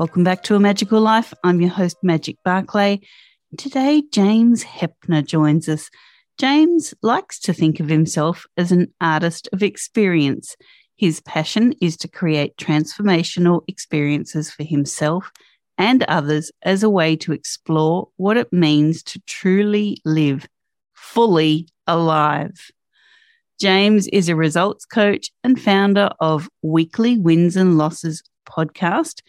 Welcome back to A Magical Life. I'm your host, Magic Barclay. Today, James Heppner joins us. James likes to think of himself as an artist of experience. His passion is to create transformational experiences for himself and others as a way to explore what it means to truly live fully alive. James is a results coach and founder of Weekly Wins and Losses podcast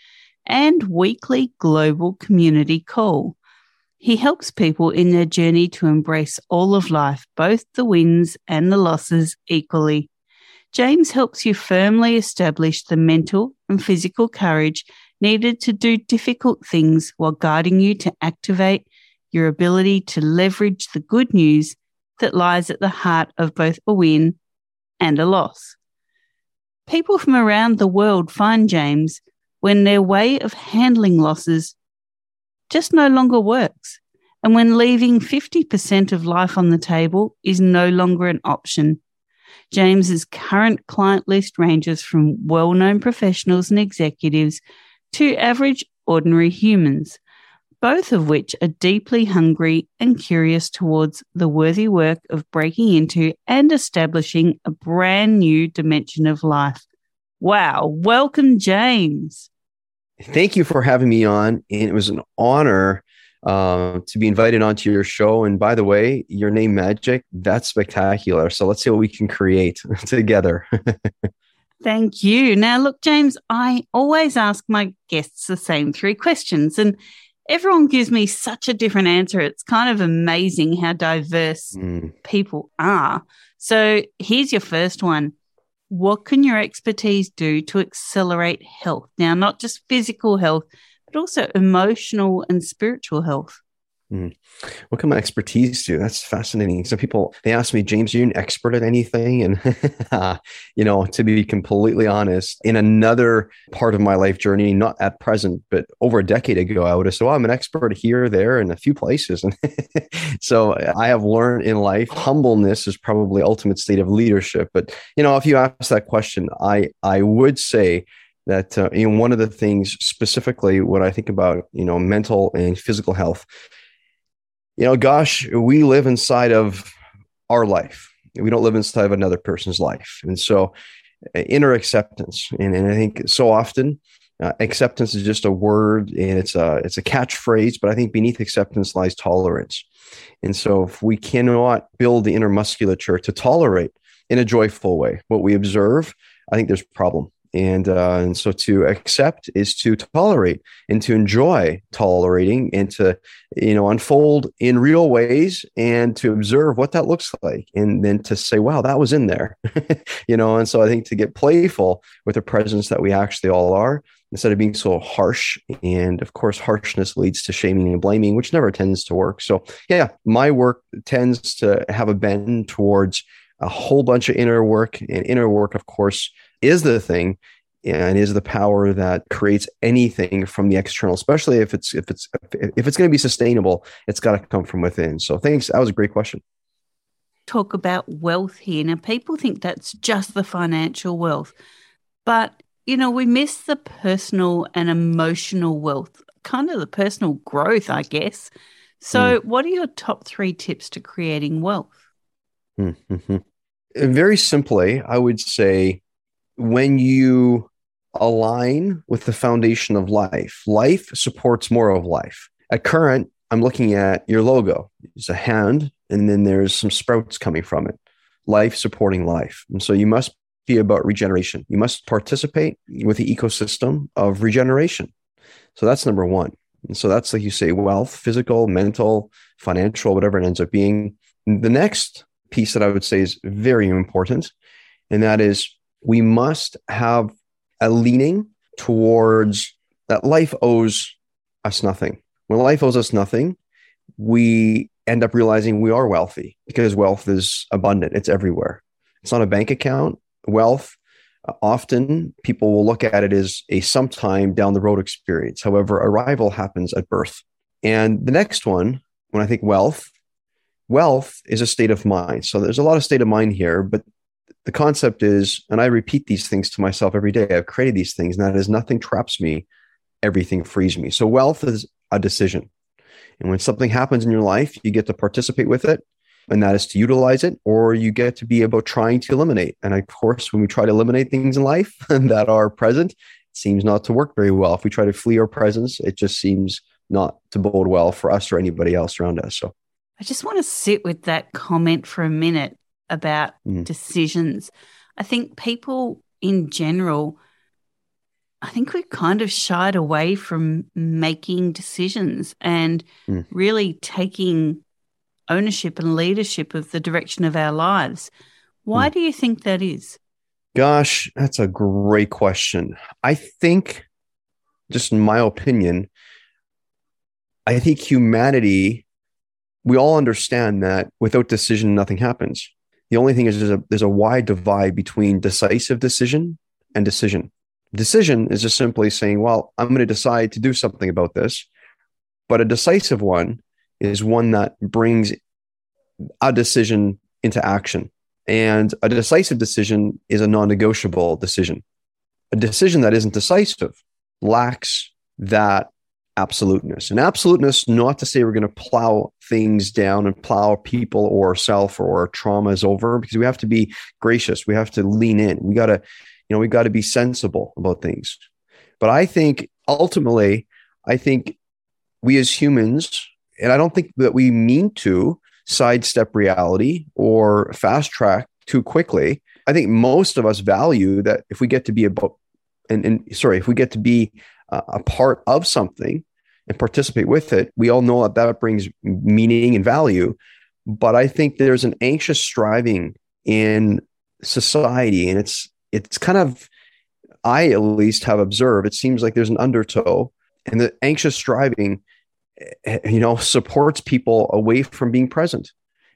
and weekly global community call. He helps people in their journey to embrace all of life, both the wins and the losses equally. James helps you firmly establish the mental and physical courage needed to do difficult things while guiding you to activate your ability to leverage the good news that lies at the heart of both a win and a loss. People from around the world find James when their way of handling losses just no longer works, and when leaving 50% of life on the table is no longer an option. James's current client list ranges from well known professionals and executives to average, ordinary humans, both of which are deeply hungry and curious towards the worthy work of breaking into and establishing a brand new dimension of life. Wow. Welcome, James. Thank you for having me on. And it was an honor uh, to be invited onto your show. And by the way, your name Magic, that's spectacular. So let's see what we can create together. Thank you. Now, look, James, I always ask my guests the same three questions, and everyone gives me such a different answer. It's kind of amazing how diverse mm. people are. So, here's your first one what can your expertise do to accelerate health? Now, not just physical health, but also emotional and spiritual health. Mm. What can my expertise do? That's fascinating. Some people they ask me, James, are you an expert at anything? And you know, to be completely honest, in another part of my life journey, not at present, but over a decade ago, I would have said, well, I'm an expert here, there, and a few places. And so I have learned in life, humbleness is probably ultimate state of leadership. But you know, if you ask that question, I I would say that uh, you know one of the things specifically what I think about you know mental and physical health you know, gosh, we live inside of our life. We don't live inside of another person's life. And so, uh, inner acceptance. And, and I think so often, uh, acceptance is just a word and it's a it's a catchphrase, but I think beneath acceptance lies tolerance. And so, if we cannot build the inner musculature to tolerate in a joyful way what we observe, I think there's problem and uh, and so to accept is to tolerate and to enjoy tolerating and to you know unfold in real ways and to observe what that looks like and then to say wow that was in there. You know and so i think to get playful with the presence that we actually all are instead of being so harsh and of course harshness leads to shaming and blaming which never tends to work. So yeah my work tends to have a bend towards a whole bunch of inner work and inner work of course is the thing and is the power that creates anything from the external especially if it's if it's if it's going to be sustainable it's got to come from within. So thanks. That was a great question. Talk about wealth here. Now people think that's just the financial wealth but you know we miss the personal and emotional wealth kind of the personal growth i guess. So mm. what are your top three tips to creating wealth? Mm-hmm. very simply i would say when you align with the foundation of life, life supports more of life. At current, I'm looking at your logo. It's a hand, and then there's some sprouts coming from it. Life supporting life. And so you must be about regeneration. You must participate with the ecosystem of regeneration. So that's number one. And so that's like you say, wealth, physical, mental, financial, whatever it ends up being. The next piece that I would say is very important, and that is we must have a leaning towards that life owes us nothing. When life owes us nothing, we end up realizing we are wealthy because wealth is abundant, it's everywhere. It's not a bank account. Wealth, uh, often people will look at it as a sometime down the road experience. However, arrival happens at birth. And the next one, when I think wealth, wealth is a state of mind. So there's a lot of state of mind here, but the concept is, and I repeat these things to myself every day. I've created these things, and that is nothing traps me, everything frees me. So wealth is a decision. And when something happens in your life, you get to participate with it, and that is to utilize it, or you get to be about trying to eliminate. And of course, when we try to eliminate things in life that are present, it seems not to work very well. If we try to flee our presence, it just seems not to bode well for us or anybody else around us. So I just want to sit with that comment for a minute about mm. decisions. I think people in general, I think we've kind of shied away from making decisions and mm. really taking ownership and leadership of the direction of our lives. Why mm. do you think that is? Gosh, that's a great question. I think, just in my opinion, I think humanity, we all understand that without decision, nothing happens. The only thing is there's a, there's a wide divide between decisive decision and decision. Decision is just simply saying, well, I'm going to decide to do something about this. But a decisive one is one that brings a decision into action. And a decisive decision is a non negotiable decision. A decision that isn't decisive lacks that absoluteness. And absoluteness, not to say we're going to plow things down and plow people or self or our traumas over, because we have to be gracious. We have to lean in. We got to, you know, we got to be sensible about things. But I think ultimately, I think we as humans, and I don't think that we mean to sidestep reality or fast track too quickly. I think most of us value that if we get to be about, and, and sorry, if we get to be a part of something and participate with it, we all know that that brings meaning and value. But I think there's an anxious striving in society, and it's it's kind of I at least have observed. It seems like there's an undertow, and the anxious striving, eh, you know, supports people away from being present,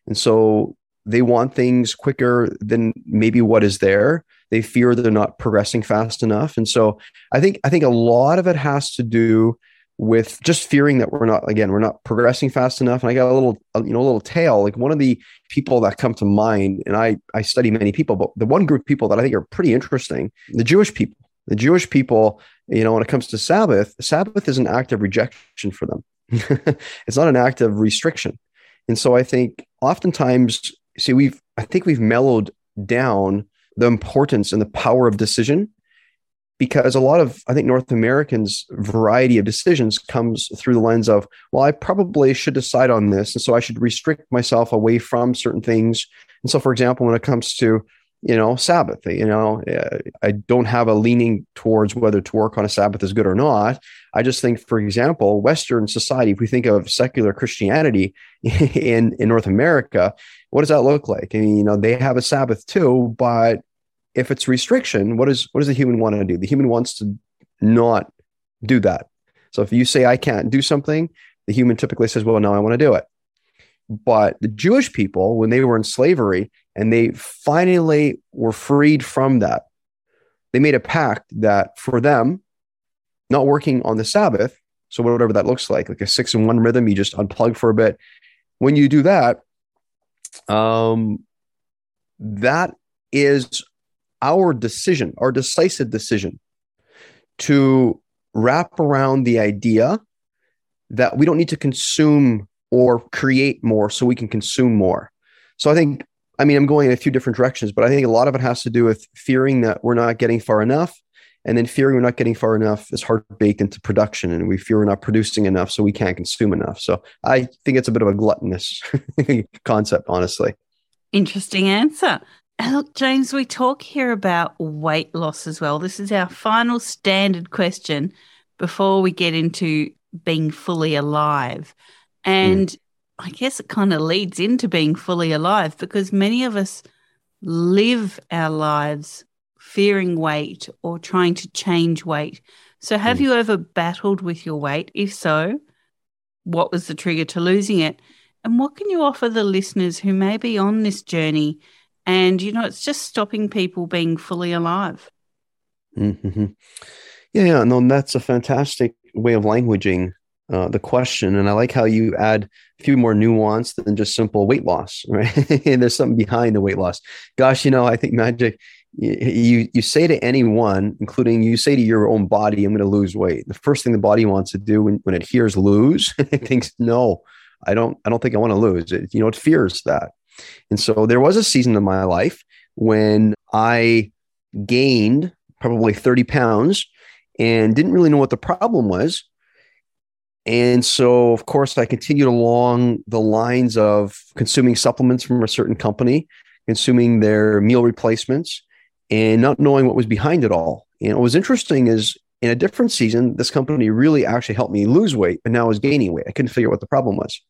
and so they want things quicker than maybe what is there they fear they're not progressing fast enough and so i think i think a lot of it has to do with just fearing that we're not again we're not progressing fast enough. And i got a little uh, you know a little tale like one of the people that come to mind and i i study many people but the one group of people that i think are pretty interesting the jewish people. The jewish people you know when it comes to sabbath sabbath is an act of rejection for them. It's not an act of restriction. And so i think oftentimes see we've i think we've mellowed down the importance and the power of decision because a lot of i think north americans variety of decisions comes through the lens of well i probably should decide on this and so i should restrict myself away from certain things and so for example when it comes to you know sabbath you know uh, i don't have a leaning towards whether to work on a sabbath is good or not i just think for example western society if we think of secular christianity in in north america what does that look like? I mean, you know, they have a Sabbath too, but if it's restriction, what is what does the human want to do? The human wants to not do that. So if you say I can't do something, the human typically says, "Well, no, I want to do it." But the Jewish people, when they were in slavery and they finally were freed from that, they made a pact that for them, not working on the Sabbath, so whatever that looks like, like a six and one rhythm, you just unplug for a bit. When you do that, um, that is our decision, our decisive decision to wrap around the idea that we don't need to consume or create more so we can consume more. So I think, I mean, I'm going in a few different directions, but I think a lot of it has to do with fearing that we're not getting far enough and then fearing we're not getting far enough is hard baked into production and we fear we're not producing enough so we can't consume enough. So i think it's a bit of a gluttonous concept honestly. Interesting answer look james we talk here about weight loss as well this is our final standard question before we get into being fully alive and mm. i guess it kind of leads into being fully alive because many of us live our lives fearing weight or trying to change weight. So, have mm. you ever battled with your weight? If so, what was the trigger to losing it? And what can you offer the listeners who may be on this journey and, you know, it's just stopping people being fully alive? Mm-hmm. Yeah, no, that's a fantastic way of languaging uh, the question. And I like how you add a few more nuance than just simple weight loss, right? and there's something behind the weight loss. Gosh, you know, I think magic you you say to anyone, including you say to your own body, I'm going to lose weight. The first thing the body wants to do when, when it hears lose, it thinks, no, I don't, I don't think I want to lose it. You know, it fears that. And so there was a season in my life when I gained probably 30 pounds and didn't really know what the problem was. And so, of course, I continued along the lines of consuming supplements from a certain company, consuming their meal replacements, and not knowing what was behind it all. And what was interesting is in a different season, this company really actually helped me lose weight, but now I was gaining weight. I couldn't figure out what the problem was.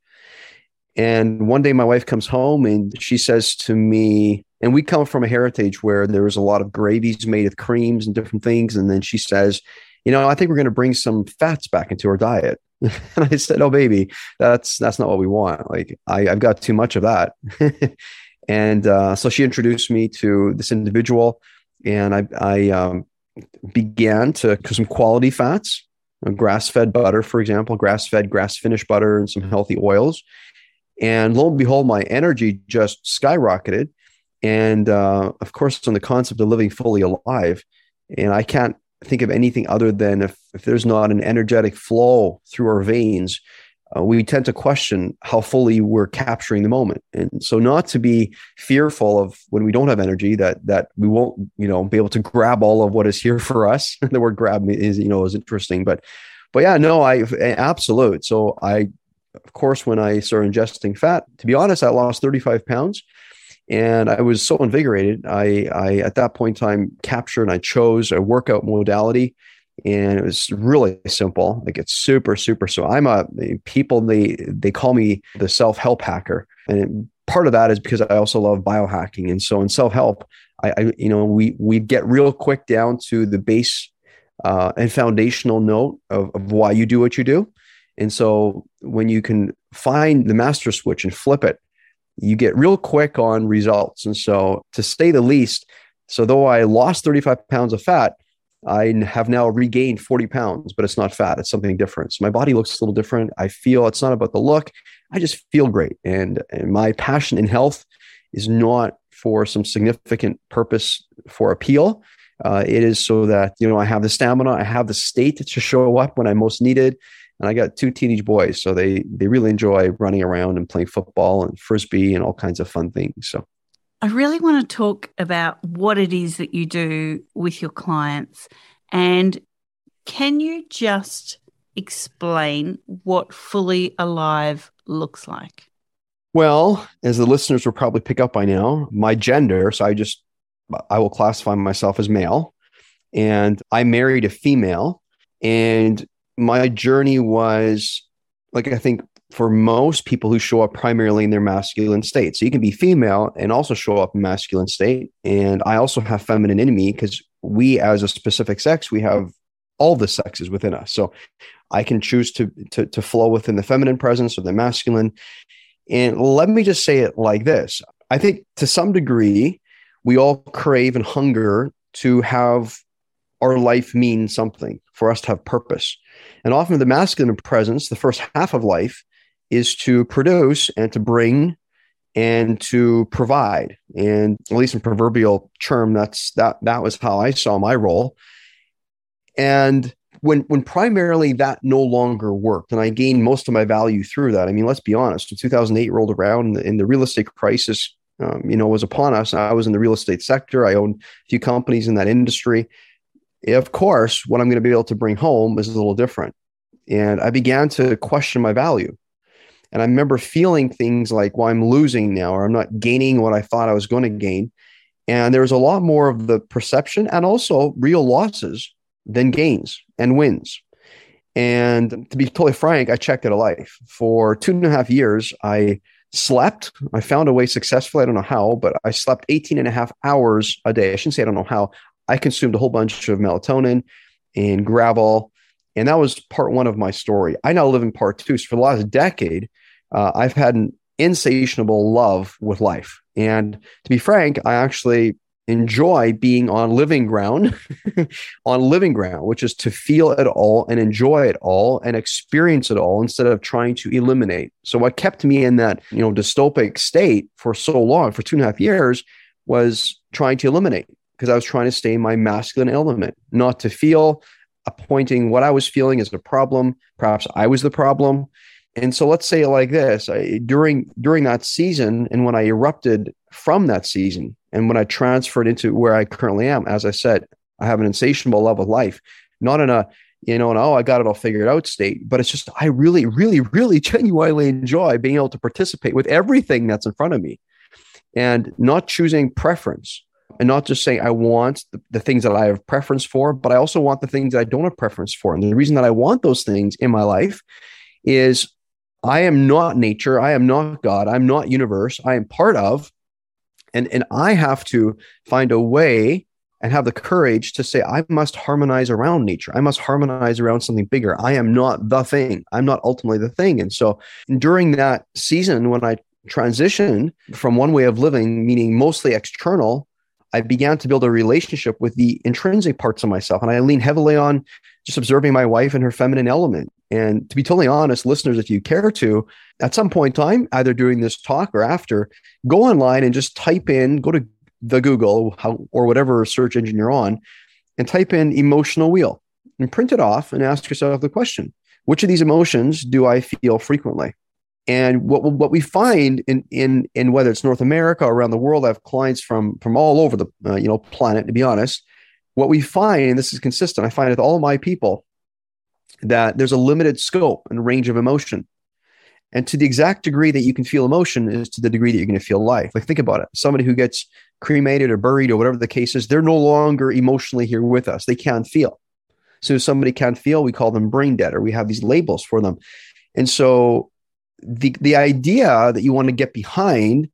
And one day my wife comes home and she says to me, and we come from a heritage where there was a lot of gravies made with creams and different things. And then she says, you know, I think we're going to bring some fats back into our diet. and I said, oh, baby, that's that's not what we want. Like I, I've got too much of that. And uh, so she introduced me to this individual, and I, I um, began to some quality fats, grass fed butter, for example, grass fed, grass finished butter, and some healthy oils. And lo and behold, my energy just skyrocketed. And uh, of course, on the concept of living fully alive, and I can't think of anything other than if, if there's not an energetic flow through our veins, uh, we tend to question how fully we're capturing the moment. And so not to be fearful of when we don't have energy that that we won't you know be able to grab all of what is here for us. The word grab is you know is interesting but but yeah no i absolute. So i of course when i started ingesting fat to be honest i lost 35 pounds and i was so invigorated. I i at that point in time captured and i chose a workout modality and it was really simple. Like it's super super so i'm a people they they call me the self-help hacker and it, part of that is because i also love biohacking and so in self-help I, I you know we we get real quick down to the base uh, and foundational note of, of why you do what you do and so when you can find the master switch and flip it you get real quick on results and so to say the least so though i lost 35 pounds of fat I have now regained 40 pounds, but it's not fat. It's something different. So my body looks a little different. I feel it's not about the look. I just feel great. And, and my passion in health is not for some significant purpose for appeal. Uh, it is so that, you know, I have the stamina, I have the state to show up when I most needed. And I got two teenage boys, so they they really enjoy running around and playing football and frisbee and all kinds of fun things. So I really want to talk about what it is that you do with your clients. And can you just explain what fully alive looks like? Well, as the listeners will probably pick up by now, my gender, so I just I will classify myself as male and I married a female and my journey was like I think for most people who show up primarily in their masculine state. So you can be female and also show up in masculine state. And I also have feminine in me because we, as a specific sex, we have all the sexes within us. So I can choose to, to, to flow within the feminine presence or the masculine. And let me just say it like this I think to some degree, we all crave and hunger to have our life mean something, for us to have purpose. And often the masculine presence, the first half of life, is to produce and to bring and to provide. And at least in proverbial term, that's that that was how I saw my role. And when when primarily that no longer worked, and I gained most of my value through that. I mean, let's be honest. When 2008 rolled around, and the, real estate crisis, um, you know, was upon us. I was in the real estate sector. I owned a few companies in that industry, Of course, what I'm going to be able to bring home is a little different. And I began to question my value. And I remember feeling things like, well, I'm losing now, or I'm not gaining what I thought I was going to gain. And there was a lot more of the perception and also real losses than gains and wins. And to be totally frank, I checked out of life. For two and a half years, I slept. I found a way successfully. I don't know how, but I slept 18 and a half hours a day. I shouldn't say I don't know how. I consumed a whole bunch of melatonin and Gravol. And that was part one of my story. I now live in part two. So for the last decade, uh, I've had an insatiable love with life. And to be frank, I actually enjoy being on living ground, on living ground, which is to feel it all and enjoy it all and experience it all instead of trying to eliminate. So what kept me in that, you know, dystopic state for so long, for two and a half years, was trying to eliminate because I was trying to stay in my masculine element, not to feel, appointing what I was feeling as a problem. Perhaps I was the problem. And so let's say it like this I, during during that season, and when I erupted from that season, and when I transferred into where I currently am, as I said, I have an insatiable love of life, not in a you know, and oh, I got it all figured out state, but it's just I really, really, really genuinely enjoy being able to participate with everything that's in front of me, and not choosing preference and not just saying I want the, the, things that I have preference for, but I also want the things that I don't have preference for. And the reason that I want those things in my life is I am not nature. I am not God. I'm not universe. I am part of, and, and I have to find a way and have the courage to say, I must harmonize around nature. I must harmonize around something bigger. I am not the thing. I'm not ultimately the thing. And so during that season, when I transitioned from one way of living, meaning mostly external, I began to build a relationship with the intrinsic parts of myself. And I lean heavily on just observing my wife and her feminine element. And to be totally honest, listeners, if you care to, at some point in time, either during this talk or after, go online and just type in, go to the Google or whatever search engine you're on, and type in emotional wheel and print it off and ask yourself the question which of these emotions do I feel frequently? And what what we find in in in whether it's North America or around the world, I have clients from from all over the uh, you know planet. To be honest, what we find, and this is consistent, I find with all my people that there's a limited scope and range of emotion. And to the exact degree that you can feel emotion is to the degree that you're going to feel life. Like think about it. Somebody who gets cremated or buried or whatever the case is, they're no longer emotionally here with us. They can't feel. So if somebody can't feel, we call them brain dead or we have these labels for them. And so the the idea that you want to get behind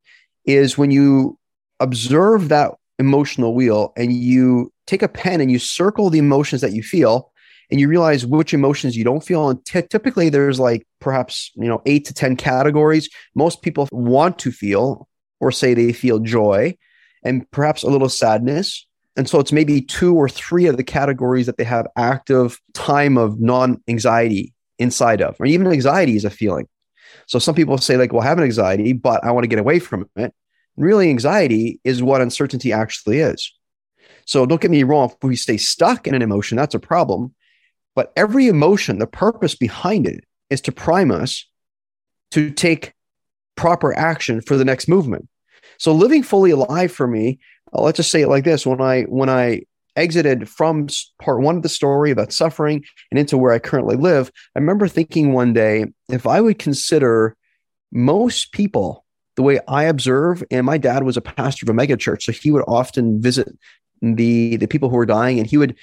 is when you observe that emotional wheel and you take a pen and you circle the emotions that you feel and you realize which emotions you don't feel. And t- typically there's like perhaps you know 8 to 10 categories. Most people want to feel or say they feel joy and perhaps a little sadness. And so it's maybe two or three of the categories that they have active time of non anxiety inside of or even anxiety is a feeling so some people say like, well, I have an anxiety, but I want to get away from it. Really, anxiety is what uncertainty actually is. So don't get me wrong. If we stay stuck in an emotion, that's a problem. But every emotion, the purpose behind it is to prime us to take proper action for the next movement. So living fully alive for me, let's just say it like this: when I when I exited from part one of the story about suffering and into where I currently live, I remember thinking one day if I would consider most people the way I observe, and my dad was a pastor of a megachurch, so he would often visit the the people who were dying, and he would,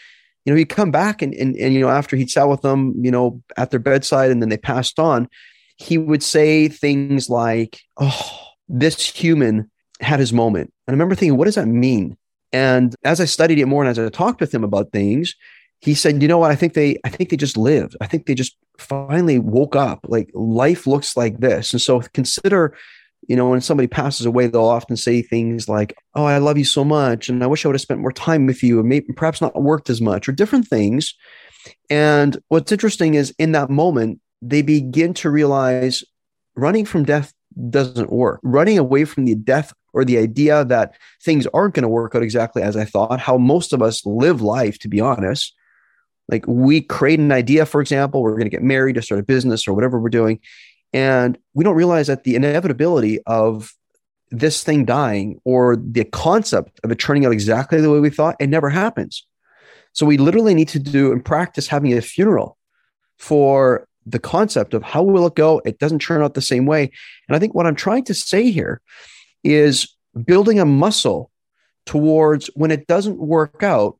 you know, he'd come back and and and you know after he'd sat with them, you know, at their bedside, and then they passed on, he would say things like, "Oh, this human had his moment," and I remember thinking, what does that mean? And as I studied it more and as I talked with him about things, he said, "You know what? I think they, I think they just lived. I think they just finally woke up. Like life looks like this." And so consider, you know, when somebody passes away, they'll often say things like, "Oh, I love you so much, and I wish I would have spent more time with you, and maybe perhaps not worked as much, or different things." And what's interesting is in that moment, they begin to realize running from death doesn't work. Running away from the death or the idea that things aren't going to work out exactly as I thought, how most of us live life, to be honest. Like we create an idea, for example, we're going to get married or start a business or whatever we're doing. And we don't realize that the inevitability of this thing dying or the concept of it turning out exactly the way we thought, it never happens. So we literally need to do and practice having a funeral for the concept of how will it go? It doesn't turn out the same way. And I think what I'm trying to say here is building a muscle towards when it doesn't work out,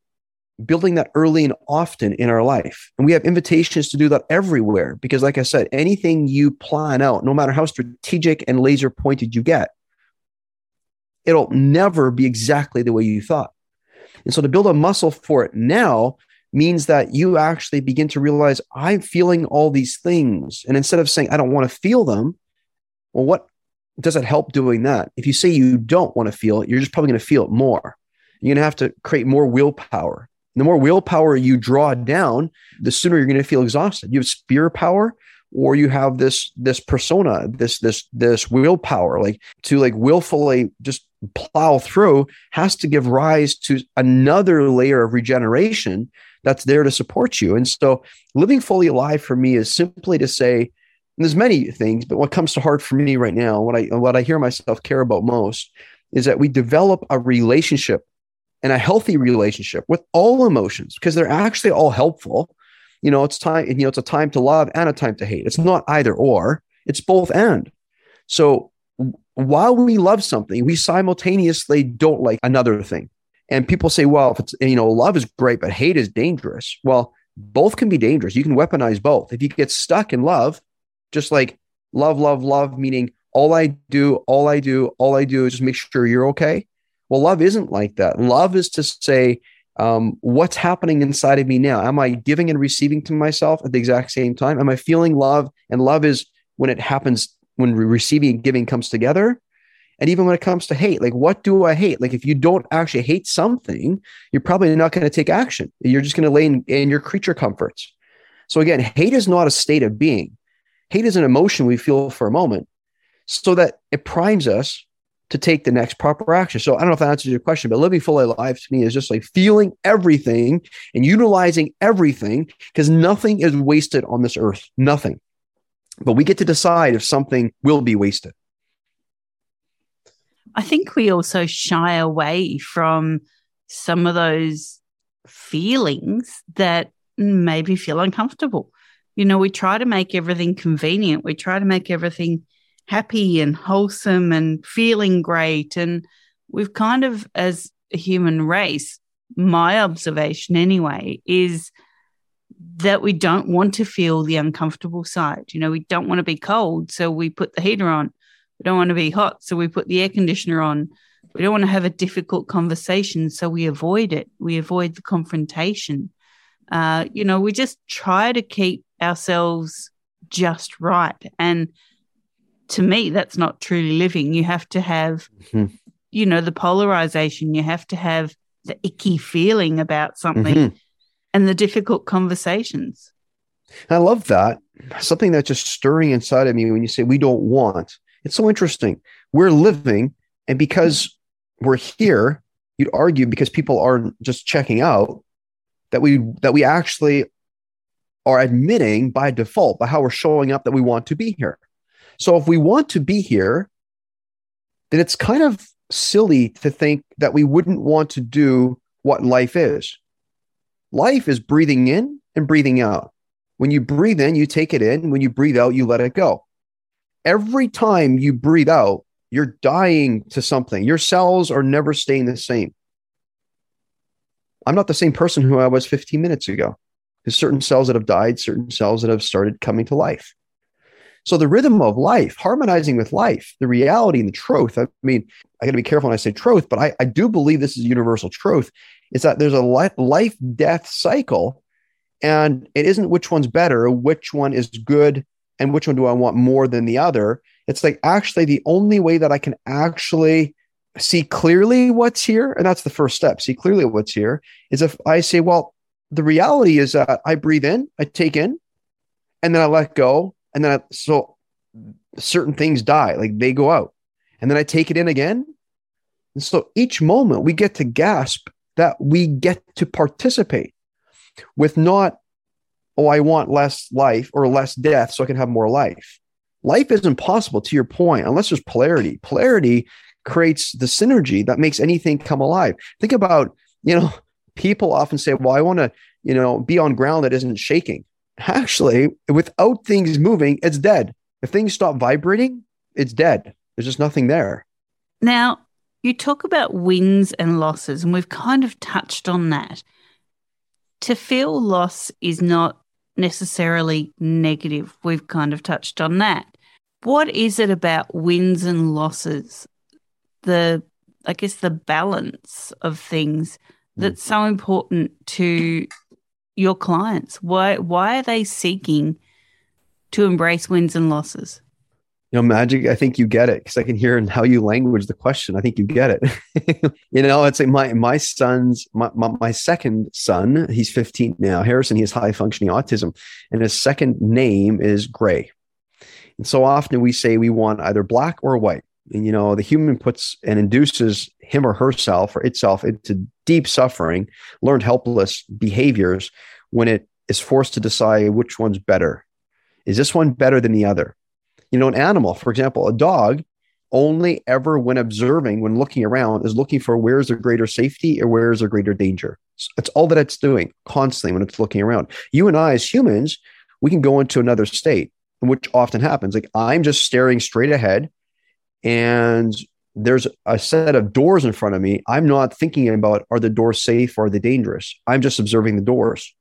building that early and often in our life. And we have invitations to do that everywhere because, like I said, anything you plan out, no matter how strategic and laser pointed you get, it'll never be exactly the way you thought. And so to build a muscle for it now means that you actually begin to realize I'm feeling all these things. And instead of saying, I don't want to feel them, well, what does it help doing that? If you say you don't want to feel it, you're just probably going to feel it more. You're going to have to create more willpower. The more willpower you draw down, the sooner you're going to feel exhausted. You have spirit power or you have this this persona this this this willpower like to like willfully just plow through has to give rise to another layer of regeneration that's there to support you. And so living fully alive for me is simply to say, there's many things, but what comes to heart for me right now, what I what I hear myself care about most is that we develop a relationship and a healthy relationship with all emotions because they're actually all helpful. You know, it's time, you know, it's a time to love and a time to hate. It's not either or, it's both and. So while we love something, we simultaneously don't like another thing. And people say, well, if it's, you know, love is great, but hate is dangerous. Well, both can be dangerous. You can weaponize both. If you get stuck in love, just like love, love, love, meaning all I do, all I do, all I do is just make sure you're okay. Well, love isn't like that. Love is to say, um, what's happening inside of me now? Am I giving and receiving to myself at the exact same time? Am I feeling love? And love is when it happens, when receiving and giving comes together. And even when it comes to hate, like what do I hate? Like if you don't actually hate something, you're probably not going to take action. You're just going to lay in, in your creature comforts. So again, hate is not a state of being. Hate is an emotion we feel for a moment so that it primes us to take the next proper action. So I don't know if that answers your question, but living fully alive to me is just like feeling everything and utilizing everything because nothing is wasted on this earth. Nothing. But we get to decide if something will be wasted. I think we also shy away from some of those feelings that maybe feel uncomfortable. You know, we try to make everything convenient, we try to make everything happy and wholesome and feeling great. And we've kind of, as a human race, my observation anyway, is that we don't want to feel the uncomfortable side. You know, we don't want to be cold, so we put the heater on. We don't want to be hot, so we put the air conditioner on. We don't want to have a difficult conversation, so we avoid it. We avoid the confrontation. Uh, you know, we just try to keep ourselves just right. And to me, that's not truly living. You have to have, mm-hmm. you know, the polarization. You have to have the icky feeling about something mm-hmm. and the difficult conversations. I love that. Something that's just stirring inside of me when you say we don't want. It's so interesting. We're living, and because we're here, you'd argue because people aren't just checking out that we that we actually are admitting by default by how we're showing up that we want to be here. So if we want to be here, then it's kind of silly to think that we wouldn't want to do what life is. Life is breathing in and breathing out. When you breathe in, you take it in. When you breathe out, you let it go every time you breathe out, you're dying to something. Your cells are never staying the same. I'm not the same person who I was 15 minutes ago. There's certain cells that have died, certain cells that have started coming to life. So the rhythm of life, harmonizing with life, the reality and the truth. I mean, I got to be careful when I say truth, but I, I do believe this is universal truth. Is that there's a life death cycle, and it isn't which one's better, which one is good, and which one do I want more than the other. It's like actually the only way that I can actually see clearly what's here, and that's the first step, see clearly what's here, is if I say, well, the reality is that I breathe in, I take in, and then I let go. And then I, so certain things die, like they go out. And then I take it in again. And so each moment we get to gasp that we get to participate with not oh, I want less life or less death so I can have more life. Life isn't possible to your point unless there's polarity. Polarity creates the synergy that makes anything come alive. Think about, you know, people often say, well, I want to, you know, be on ground that isn't shaking. Actually, without things moving, it's dead. If things stop vibrating, it's dead. There's just nothing there. Now, you talk about wins and losses, and we've kind of touched on that. To feel loss is not necessarily negative. We've kind of touched on that. What is it about wins and losses? The, I guess, the balance of things hmm. that's so important to your clients. Why, why are they seeking to embrace wins and losses? you know, magic, I think you get it because I can hear in how you language the question. I think you get it. you know, it's like my my son's my, my, my second son, he's 15 now. Harrison, he has high functioning autism, and his second name is Gray. And so often we say we want either black or white. You know, the human puts and induces him or herself or itself into deep suffering, learned helpless behaviors when it is forced to decide which one's better. Is this one better than the other? You know, an animal, for example, a dog only ever when observing, when looking around, is looking for where's a greater safety or where's a greater danger. It's all that it's doing constantly when it's looking around. You and I, as humans, we can go into another state, which often happens. Like I'm just staring straight ahead and there's a set of doors in front of me. I'm not thinking about are the doors safe or are they dangerous? I'm just observing the doors.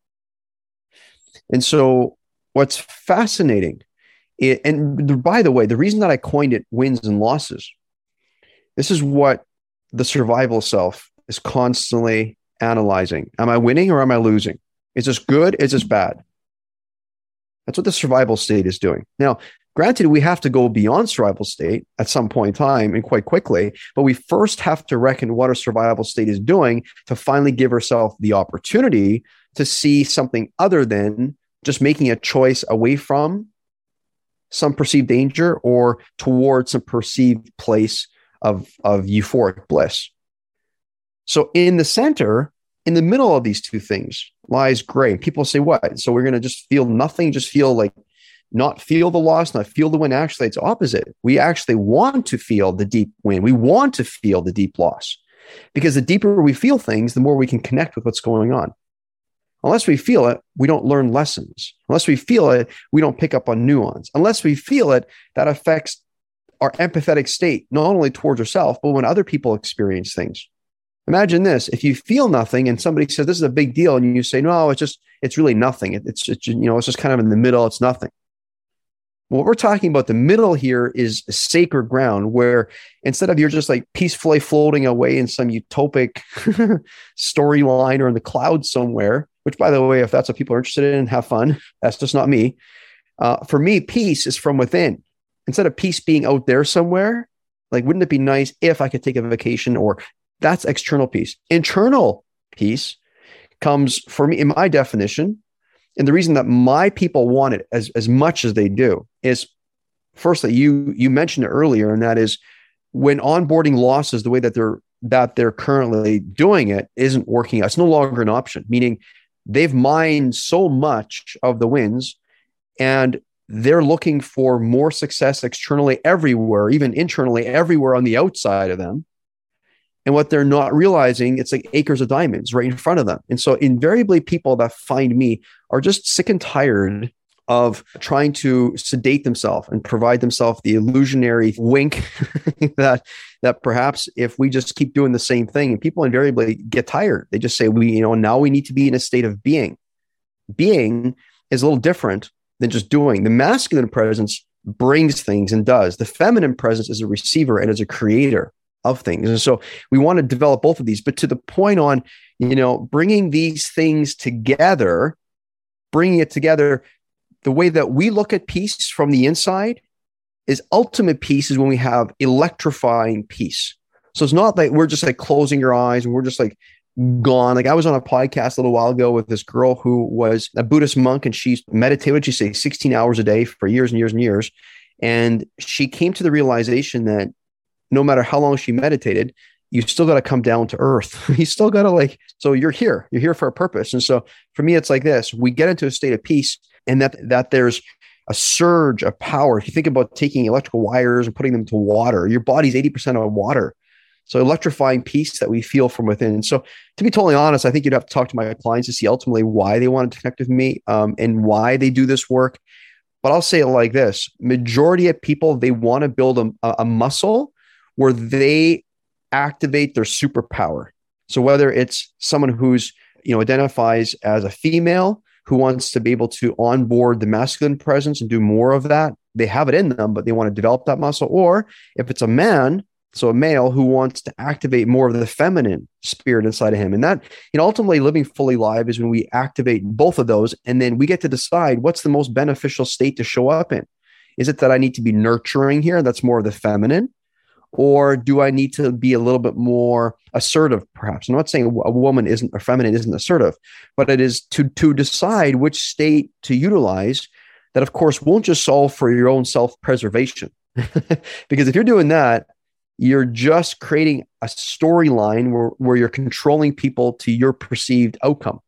And so, what's fascinating it, and by the way, the reason that I coined it wins and losses, this is what the survival self is constantly analyzing. Am I winning or am I losing? Is this good? Is this bad? That's what the survival state is doing. Now, granted, we have to go beyond survival state at some point in time and quite quickly, but we first have to reckon what our survival state is doing to finally give ourselves the opportunity to see something other than just making a choice away from some perceived danger or towards some perceived place of, of euphoric bliss. So in the center, in the middle of these two things lies gray. People say, what? So we're going to just feel nothing, just feel like not feel the loss, not feel the win. Actually, it's opposite. We actually want to feel the deep win. We want to feel the deep loss because the deeper we feel things, the more we can connect with what's going on. Unless we feel it, we don't learn lessons. Unless we feel it, we don't pick up on nuance. Unless we feel it, that affects our empathetic state, not only towards ourselves, but when other people experience things. Imagine this: if you feel nothing, and somebody says this is a big deal, and you say, "No, it's just it's really nothing. It's, it's you know it's just kind of in the middle. It's nothing." What we're talking about, the middle here is sacred ground where instead of you're just like peacefully floating away in some utopic storyline or in the clouds somewhere, which by the way, if that's what people are interested in, have fun. That's just not me. Uh, for me, peace is from within. Instead of peace being out there somewhere, like, wouldn't it be nice if I could take a vacation or that's external peace? Internal peace comes for me, in my definition, and the reason that my people want it as, as much as they do is firstly, you you mentioned it earlier, and that is when onboarding losses the way that they're that they're currently doing it isn't working out. It's no longer an option, meaning they've mined so much of the wins and they're looking for more success externally everywhere, even internally everywhere on the outside of them. And what they're not realizing, it's like acres of diamonds right in front of them. And so, invariably, people that find me are just sick and tired of trying to sedate themselves and provide themselves the illusionary wink that that perhaps if we just keep doing the same thing and people invariably get tired. They just say we you know now we need to be in a state of being. Being is a little different than just doing. The masculine presence brings things and does. The feminine presence is a receiver and is a creator of things and so we want to develop both of these but to the point on you know bringing these things together bringing it together the way that we look at peace from the inside is ultimate peace is when we have electrifying peace. So it's not like we're just like closing your eyes and we're just like gone. Like I was on a podcast a little while ago with this girl who was a Buddhist monk and she meditated, she say 16 hours a day for years and years and years. And she came to the realization that no matter how long she meditated, you still got to come down to earth. you still got to like, so you're here, you're here for a purpose. And so for me, it's like this, we get into a state of peace and that, that there's a surge of power. If you think about taking electrical wires and putting them to water, your body's 80% of water. So electrifying peace that we feel from within. And so to be totally honest, I think you'd have to talk to my clients to see ultimately why they want to connect with me um, and why they do this work. But I'll say it like this: majority of people they want to build a, a muscle where they activate their superpower. So whether it's someone who's you know identifies as a female who wants to be able to onboard the masculine presence and do more of that, they have it in them, but they want to develop that muscle. Or if it's a man so a male who wants to activate more of the feminine spirit inside of him. And that, you know, ultimately living fully live is when we activate both of those. And then we get to decide what's the most beneficial state to show up in. Is it that I need to be nurturing here? That's more of the feminine. Or do I need to be a little bit more assertive, perhaps? I'm not saying a woman isn't or feminine isn't assertive, but it is to to decide which state to utilize that, of course, won't just solve for your own self-preservation. because if you're doing that, you're just creating a storyline where, where you're controlling people to your perceived outcome.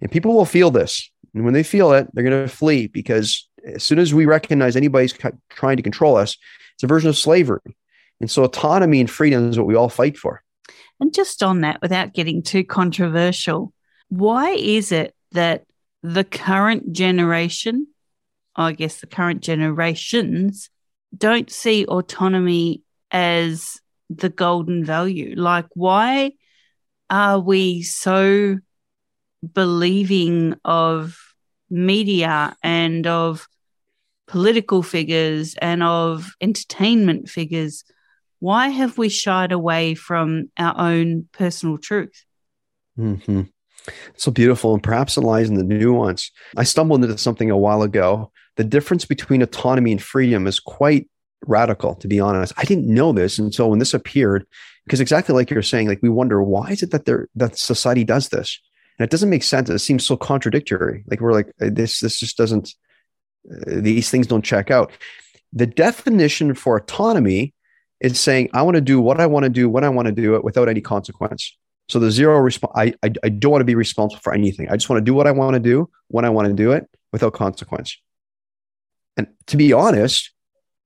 And people will feel this. And when they feel it, they're going to flee because as soon as we recognize anybody's trying to control us, it's a version of slavery. And so autonomy and freedom is what we all fight for. And just on that, without getting too controversial, why is it that the current generation, I guess the current generations, don't see autonomy as the golden value? Like, why are we so believing of media and of political figures and of entertainment figures? Why have we shied away from our own personal truth? Mm-hmm. So beautiful. And perhaps it lies in the nuance. I stumbled into something a while ago. The difference between autonomy and freedom is quite radical, to be honest. I didn't know this. until when this appeared, because exactly like you're saying, like we wonder why is it that there that society does this? And it doesn't make sense. It seems so contradictory. Like we're like, uh, this, this just doesn't, uh, these things don't check out. The definition for autonomy is saying, I want to do what I want to do when I want to do it without any consequence. So the zero response, I, I, I don't want to be responsible for anything. I just want to do what I want to do when I want to do it without consequence. And to be honest,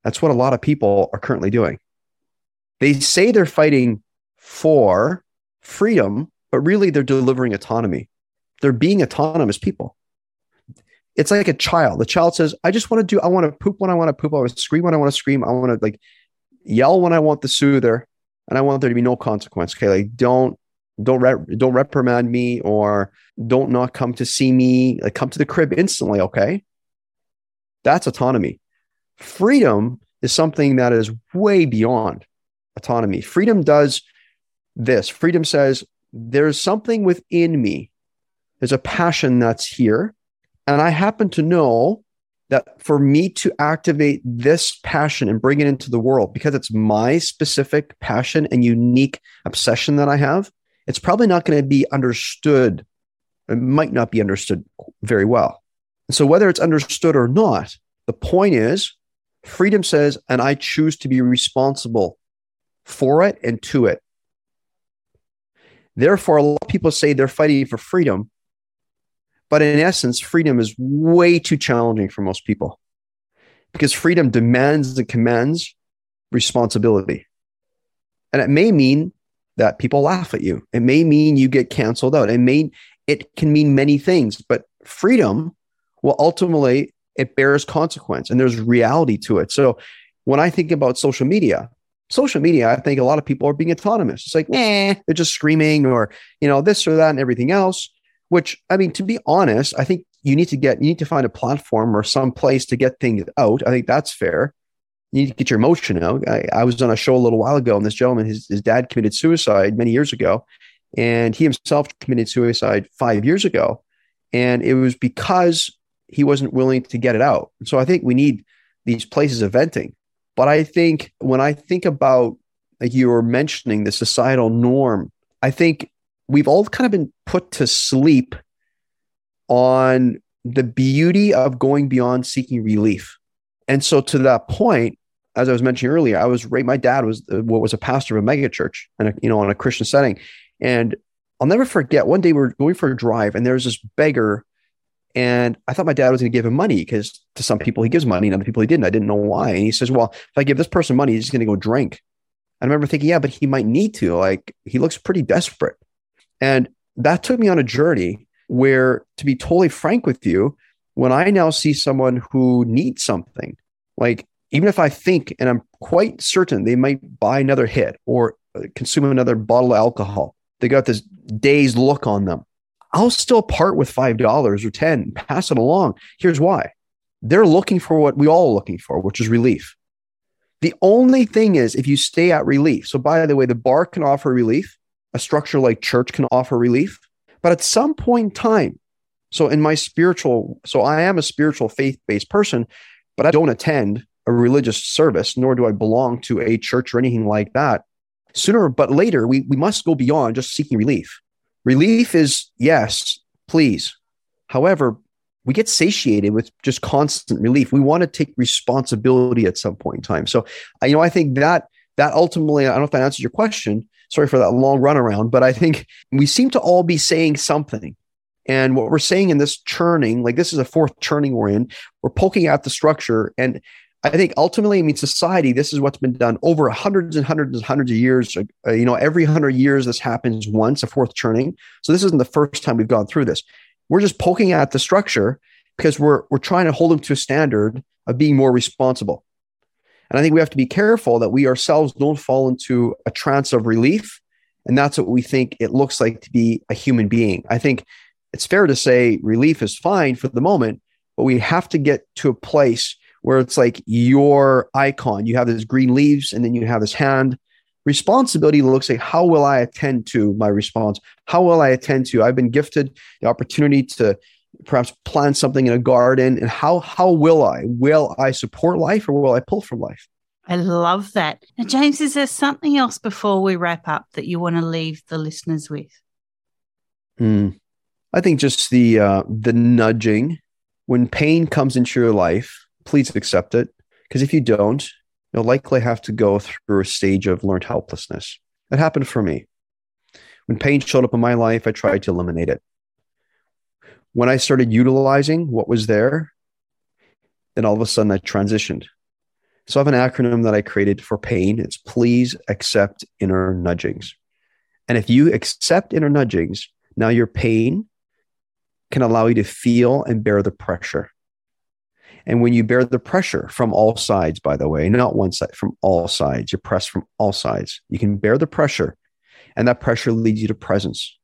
that's what a lot of people are currently doing. They say they're fighting for freedom, but really they're delivering autonomy. They're being autonomous people. It's like a child. The child says, I just want to do, I want to poop when I want to poop. I want to scream when I want to scream. I want to like yell when I want the soother. And I want there to be no consequence. Okay. Like don't, don't, re- don't reprimand me or don't not come to see me. Like come to the crib instantly. Okay. That's autonomy. Freedom is something that is way beyond autonomy. Freedom does this freedom says, there's something within me, there's a passion that's here. And I happen to know that for me to activate this passion and bring it into the world, because it's my specific passion and unique obsession that I have, it's probably not going to be understood. It might not be understood very well. And so, whether it's understood or not, the point is Freedom says, and I choose to be responsible for it and to it. Therefore, a lot of people say they're fighting for freedom, but in essence, freedom is way too challenging for most people because freedom demands and commands responsibility. And it may mean that people laugh at you. It may mean you get canceled out. It may it can mean many things, but freedom will ultimately it bears consequence and there's reality to it. So when I think about social media, social media, I think a lot of people are being autonomous. It's like, nah, they're just screaming or, you know, this or that and everything else. Which, I mean, to be honest, I think you need to get, you need to find a platform or some place to get things out. I think that's fair. You need to get your emotion out. I, I was on a show a little while ago, and this gentleman, his, his dad committed suicide many years ago, and he himself committed suicide five years ago. And it was because he wasn't willing to get it out. So I think we need these places of venting. But I think when I think about, like you were mentioning, the societal norm, I think we've all kind of been put to sleep on the beauty of going beyond seeking relief. And so to that point, as I was mentioning earlier, I was right. My dad was uh, what was a pastor of a megachurch and you know on a Christian setting, and I'll never forget. One day we were going for a drive, and there was this beggar and I thought my dad was going to give him money because to some people he gives money and other people he didn't. I didn't know why. And he says, Well, if I give this person money, he's going to go drink. I remember thinking, yeah, but he might need to. Like, he looks pretty desperate. And that took me on a journey where, to be totally frank with you, when I now see someone who needs something, like even if I think and I'm quite certain they might buy another hit or consume another bottle of alcohol, they got this dazed look on them. I'll still part with $5 or 10, pass it along. Here's why. They're looking for what we all are looking for, which is relief. The only thing is if you stay at relief. So by the way, the bar can offer relief, a structure like church can offer relief, but at some point in time, so in my spiritual, so I am a spiritual faith-based person, but I don't attend a religious service, nor do I belong to a church or anything like that. Sooner but later, we, we must go beyond just seeking relief. Relief is yes, please. However, we get satiated with just constant relief. We want to take responsibility at some point in time. So, you know, I think that that ultimately, I don't know if that answers your question. Sorry for that long runaround, but I think we seem to all be saying something. And what we're saying in this churning, like this is a Fourth Turning we're in, we're poking at the structure. And I think ultimately, I mean, society, this is what's been done over hundreds and hundreds and hundreds of years. Uh, you know, every hundred years, this happens once, a Fourth Turning. So this isn't the first time we've gone through this. We're just poking at the structure because we're we're trying to hold them to a standard of being more responsible. And I think we have to be careful that we ourselves don't fall into a trance of relief. And that's what we think it looks like to be a human being. I think it's fair to say relief is fine for the moment, but we have to get to a place where it's like your icon. You have these green leaves and then you have this hand. Responsibility looks like how will I attend to my response? How will I attend to? I've been gifted the opportunity to perhaps plant something in a garden and how how will I? Will I support life or will I pull from life? I love that. Now, James, is there something else before we wrap up that you want to leave the listeners with? Mm. I think just the uh, the nudging when pain comes into your life, please accept it. Because if you don't, you'll likely have to go through a stage of learned helplessness. That happened for me. When pain showed up in my life, I tried to eliminate it. When I started utilizing what was there, then all of a sudden I transitioned. So I have an acronym that I created for pain. It's please accept inner nudgings. And if you accept inner nudgings, now your pain can allow you to feel and bear the pressure. And when you bear the pressure from all sides, by the way, not one side, from all sides, you're pressed from all sides. You can bear the pressure, and that pressure leads you to presence,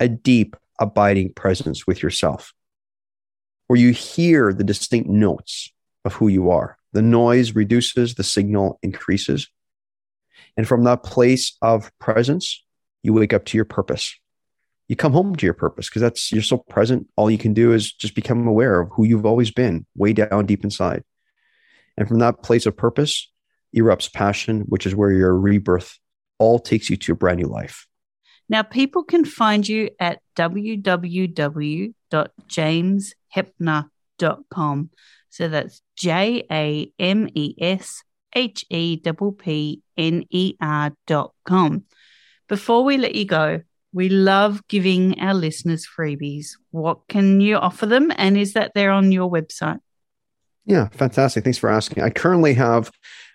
a deep, abiding presence with yourself, where you hear the distinct notes of who you are. The noise reduces, the signal increases. And from that place of presence, you wake up to your purpose you come home to your purpose because that's you're so present. All you can do is just become aware of who you've always been, way down deep inside. And from that place of purpose erupts passion, which is where your rebirth all takes you to a brand new life. Now, people can find you at www.jamesheppner.com. So that's J A M E S H E P P N E R dot com. Before we let you go, we love giving our listeners freebies. What can you offer them? And is that there on your website? Yeah, fantastic. Thanks for asking. I currently have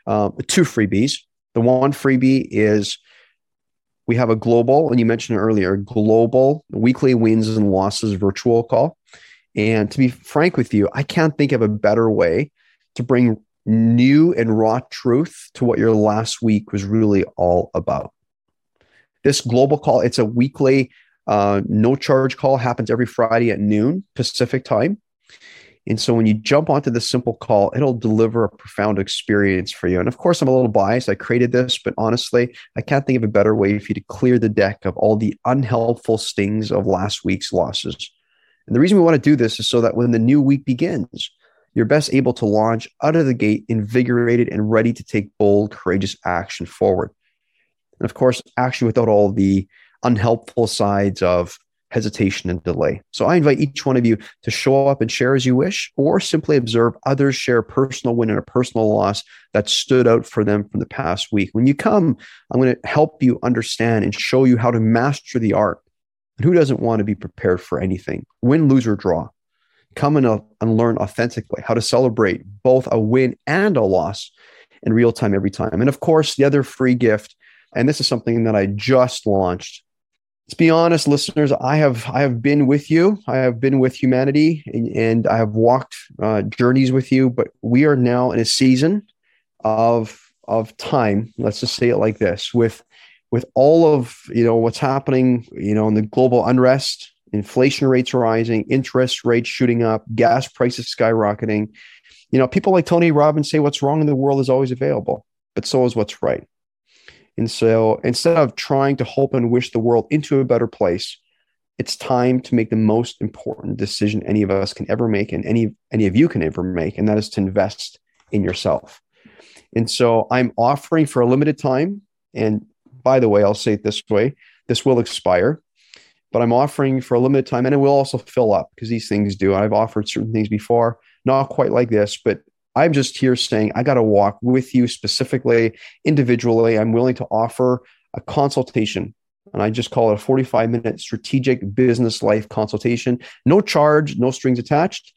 uh, two freebies. The one freebie is we have a global, and you mentioned earlier, global weekly wins and losses virtual call. And to be frank with you, I can't think of a better way to bring new and raw truth to what your last week was really all about. This global call, it's a weekly, uh, no charge call, happens every Friday at noon Pacific time. And so when you jump onto the simple call, it'll deliver a profound experience for you. And of course, I'm a little biased. I created this, but honestly, I can't think of a better way for you to clear the deck of all the unhelpful stings of last week's losses. And the reason we want to do this is so that when the new week begins, you're best able to launch out of the gate invigorated and ready to take bold, courageous action forward. And of course, action without all the unhelpful sides of hesitation and delay. So I invite each one of you to show up and share as you wish, or simply observe others share a personal win and a personal loss that stood out for them from the past week. When you come, I'm going to help you understand and show you how to master the art. And who doesn't want to be prepared for anything? Win, lose, or draw. Come and, uh, and learn authentically how to celebrate both a win and a loss in real time every time. And of course, the other free gift And this is something that I just launched. Let's be honest, listeners. I have I have been with you. I have been with humanity, and, and I have walked uh, journeys with you. But we are now in a season of of time. Let's just say it like this: with with all of you know what's happening, you know, in the global unrest, inflation rates rising, interest rates shooting up, gas prices skyrocketing. You know, people like Tony Robbins say what's wrong in the world is always available, but so is what's right. And so instead of trying to hope and wish the world into a better place, it's time to make the most important decision any of us can ever make and any any of you can ever make, and that is to invest in yourself. And so I'm offering for a limited time. And by the way, I'll say it this way this will expire, but I'm offering for a limited time and it will also fill up because these things do. I've offered certain things before, not quite like this, but I'm just here saying I got to walk with you specifically, individually. I'm willing to offer a consultation. And I just call it a 45 minute strategic business life consultation. No charge, no strings attached.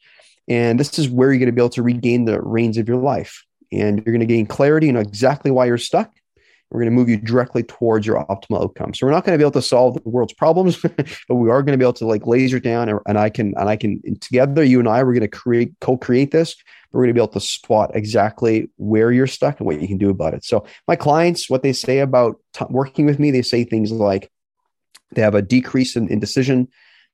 And this is where you're going to be able to regain the reins of your life. And you're going to gain clarity on exactly why you're stuck. We're going to move you directly towards your optimal outcome. So we're not going to be able to solve the world's problems, but we are going to be able to like laser down and, and I can, and I can together, you and I, we're going to create, co-create this we're going to be able to spot exactly where you're stuck and what you can do about it. So, my clients, what they say about t- working with me, they say things like they have a decrease in, in decision,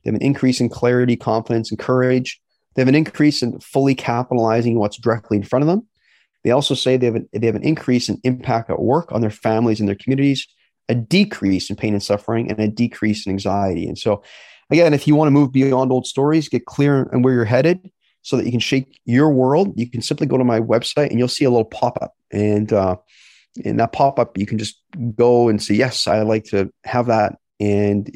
they have an increase in clarity, confidence, and courage. They have an increase in fully capitalizing what's directly in front of them. They also say they have, an, they have an increase in impact at work on their families and their communities, a decrease in pain and suffering, and a decrease in anxiety. And so, again, if you want to move beyond old stories, get clear on where you're headed, so that you can shake your world, you can simply go to my website and you'll see a little pop up. And uh, in that pop up, you can just go and say, Yes, I like to have that. And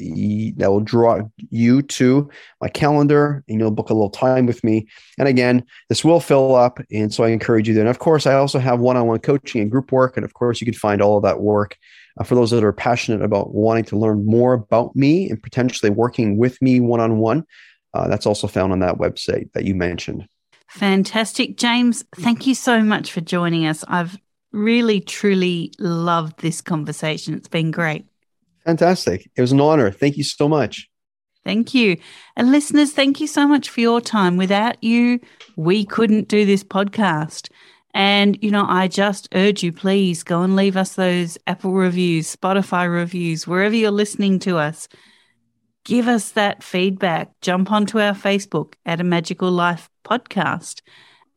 that will draw you to my calendar and you'll book a little time with me. And again, this will fill up. And so I encourage you there. And of course, I also have one on one coaching and group work. And of course, you can find all of that work uh, for those that are passionate about wanting to learn more about me and potentially working with me one on one. Uh, that's also found on that website that you mentioned. Fantastic. James, thank you so much for joining us. I've really, truly loved this conversation. It's been great. Fantastic. It was an honor. Thank you so much. Thank you. And listeners, thank you so much for your time. Without you, we couldn't do this podcast. And, you know, I just urge you, please go and leave us those Apple reviews, Spotify reviews, wherever you're listening to us give us that feedback. Jump onto our Facebook at a Magical Life podcast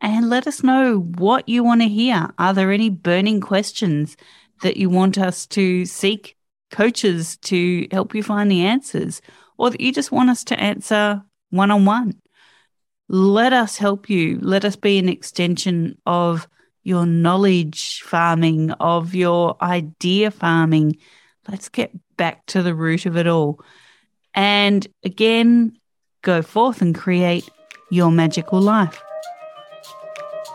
and let us know what you want to hear. Are there any burning questions that you want us to seek coaches to help you find the answers, or that you just want us to answer one on one? Let us help you. Let us be an extension of your knowledge farming, of your idea farming. Let's get back to the root of it all. And again, go forth and create your magical life.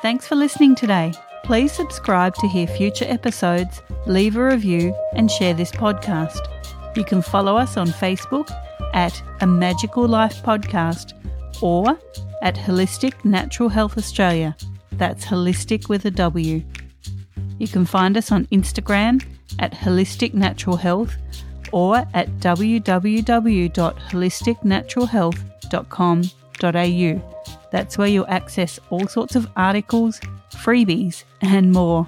Thanks for listening today. Please subscribe to hear future episodes, leave a review, and share this podcast. You can follow us on Facebook at A Magical Life Podcast or at Wholistic Natural Health Australia. That's wholistic with a W. You can find us on Instagram at Wholistic Natural Health or at www.wholisticnaturalhealth.com.au. That's where you'll access all sorts of articles, freebies, and more.